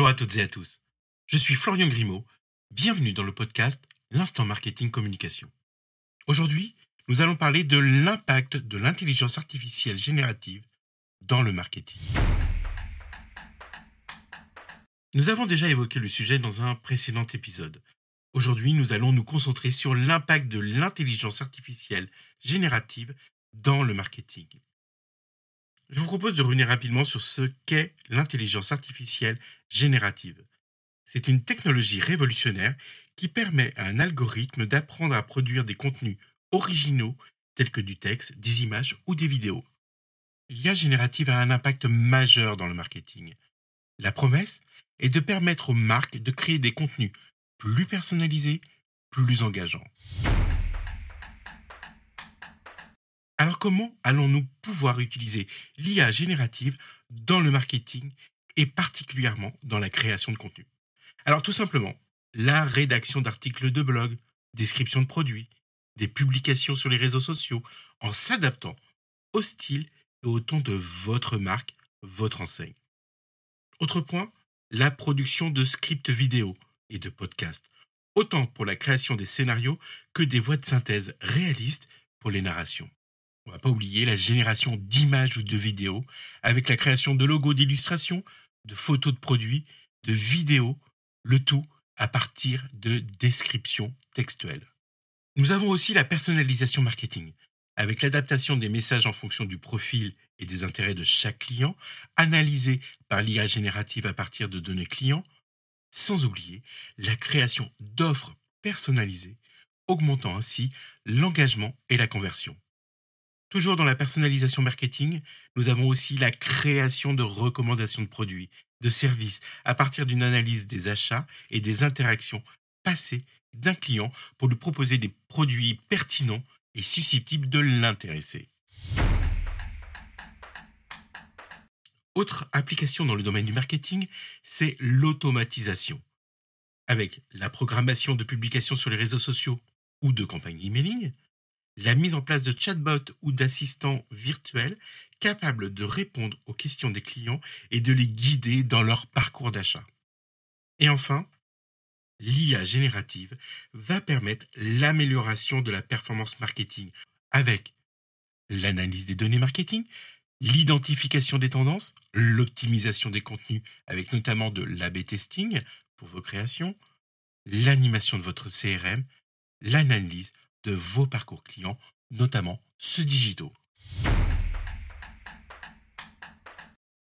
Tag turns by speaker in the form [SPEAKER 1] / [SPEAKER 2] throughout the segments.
[SPEAKER 1] Bonjour à toutes et à tous. Je suis Florian Grimaud. Bienvenue dans le podcast L'instant marketing communication. Aujourd'hui, nous allons parler de l'impact de l'intelligence artificielle générative dans le marketing. Nous avons déjà évoqué le sujet dans un précédent épisode. Aujourd'hui, nous allons nous concentrer sur l'impact de l'intelligence artificielle générative dans le marketing. Je vous propose de revenir rapidement sur ce qu'est l'intelligence artificielle générative. C'est une technologie révolutionnaire qui permet à un algorithme d'apprendre à produire des contenus originaux tels que du texte, des images ou des vidéos. L'IA générative a un impact majeur dans le marketing. La promesse est de permettre aux marques de créer des contenus plus personnalisés, plus engageants. Alors comment allons-nous pouvoir utiliser l'IA générative dans le marketing et particulièrement dans la création de contenu? Alors tout simplement, la rédaction d'articles de blog, description de produits, des publications sur les réseaux sociaux, en s'adaptant au style et au ton de votre marque, votre enseigne. Autre point, la production de scripts vidéo et de podcasts, autant pour la création des scénarios que des voix de synthèse réalistes pour les narrations. On ne va pas oublier la génération d'images ou de vidéos avec la création de logos d'illustrations, de photos de produits, de vidéos, le tout à partir de descriptions textuelles. Nous avons aussi la personnalisation marketing, avec l'adaptation des messages en fonction du profil et des intérêts de chaque client, analysés par l'IA générative à partir de données clients, sans oublier la création d'offres personnalisées, augmentant ainsi l'engagement et la conversion. Toujours dans la personnalisation marketing, nous avons aussi la création de recommandations de produits, de services, à partir d'une analyse des achats et des interactions passées d'un client pour lui proposer des produits pertinents et susceptibles de l'intéresser. Autre application dans le domaine du marketing, c'est l'automatisation. Avec la programmation de publications sur les réseaux sociaux ou de campagnes emailing, la mise en place de chatbots ou d'assistants virtuels capables de répondre aux questions des clients et de les guider dans leur parcours d'achat. Et enfin, l'IA générative va permettre l'amélioration de la performance marketing avec l'analyse des données marketing, l'identification des tendances, l'optimisation des contenus avec notamment de l'AB testing pour vos créations, l'animation de votre CRM, l'analyse de vos parcours clients, notamment ceux digitaux.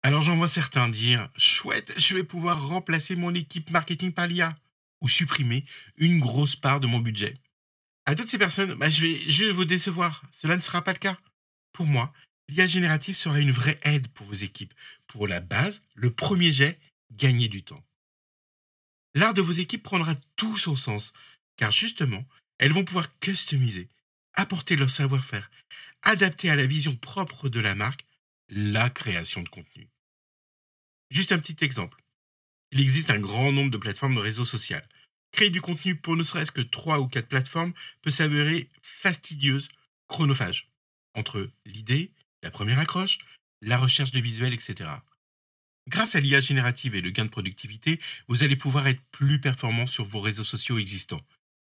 [SPEAKER 1] Alors j'en vois certains dire Chouette, je vais pouvoir remplacer mon équipe marketing par l'IA ou supprimer une grosse part de mon budget. À toutes ces personnes, bah, je vais je vais vous décevoir. Cela ne sera pas le cas. Pour moi, l'IA générative sera une vraie aide pour vos équipes. Pour la base, le premier jet, gagner du temps. L'art de vos équipes prendra tout son sens, car justement, elles vont pouvoir customiser, apporter leur savoir-faire, adapter à la vision propre de la marque la création de contenu. Juste un petit exemple. Il existe un grand nombre de plateformes de réseaux sociaux. Créer du contenu pour ne serait-ce que trois ou quatre plateformes peut s'avérer fastidieuse, chronophage, entre l'idée, la première accroche, la recherche de visuels, etc. Grâce à l'IA générative et le gain de productivité, vous allez pouvoir être plus performant sur vos réseaux sociaux existants.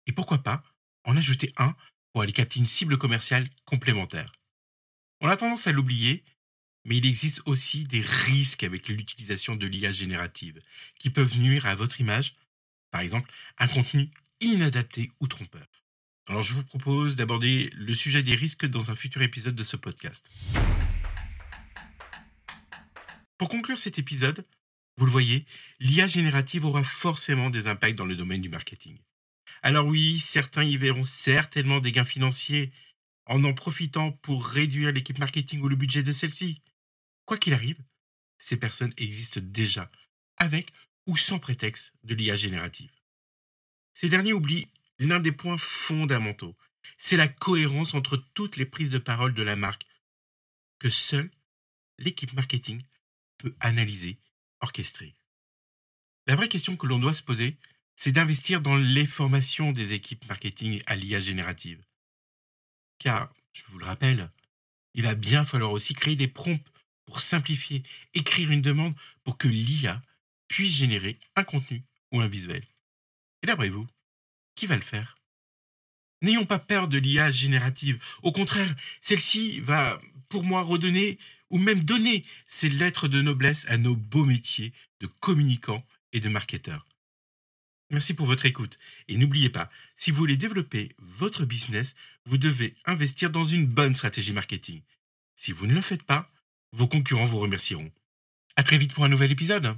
[SPEAKER 1] Et pourquoi pas en ajouter un pour aller capter une cible commerciale complémentaire. On a tendance à l'oublier, mais il existe aussi des risques avec l'utilisation de l'IA générative qui peuvent nuire à votre image, par exemple un contenu inadapté ou trompeur. Alors je vous propose d'aborder le sujet des risques dans un futur épisode de ce podcast. Pour conclure cet épisode, vous le voyez, l'IA générative aura forcément des impacts dans le domaine du marketing. Alors oui, certains y verront certainement des gains financiers en en profitant pour réduire l'équipe marketing ou le budget de celle-ci. Quoi qu'il arrive, ces personnes existent déjà, avec ou sans prétexte de l'IA générative. Ces derniers oublient l'un des points fondamentaux, c'est la cohérence entre toutes les prises de parole de la marque que seule l'équipe marketing peut analyser, orchestrer. La vraie question que l'on doit se poser, c'est d'investir dans les formations des équipes marketing à l'IA générative. Car, je vous le rappelle, il va bien falloir aussi créer des prompts pour simplifier, écrire une demande pour que l'IA puisse générer un contenu ou un visuel. Et d'après vous, qui va le faire? N'ayons pas peur de l'IA générative. Au contraire, celle-ci va, pour moi, redonner ou même donner ses lettres de noblesse à nos beaux métiers de communicants et de marketeurs. Merci pour votre écoute. Et n'oubliez pas, si vous voulez développer votre business, vous devez investir dans une bonne stratégie marketing. Si vous ne le faites pas, vos concurrents vous remercieront. À très vite pour un nouvel épisode.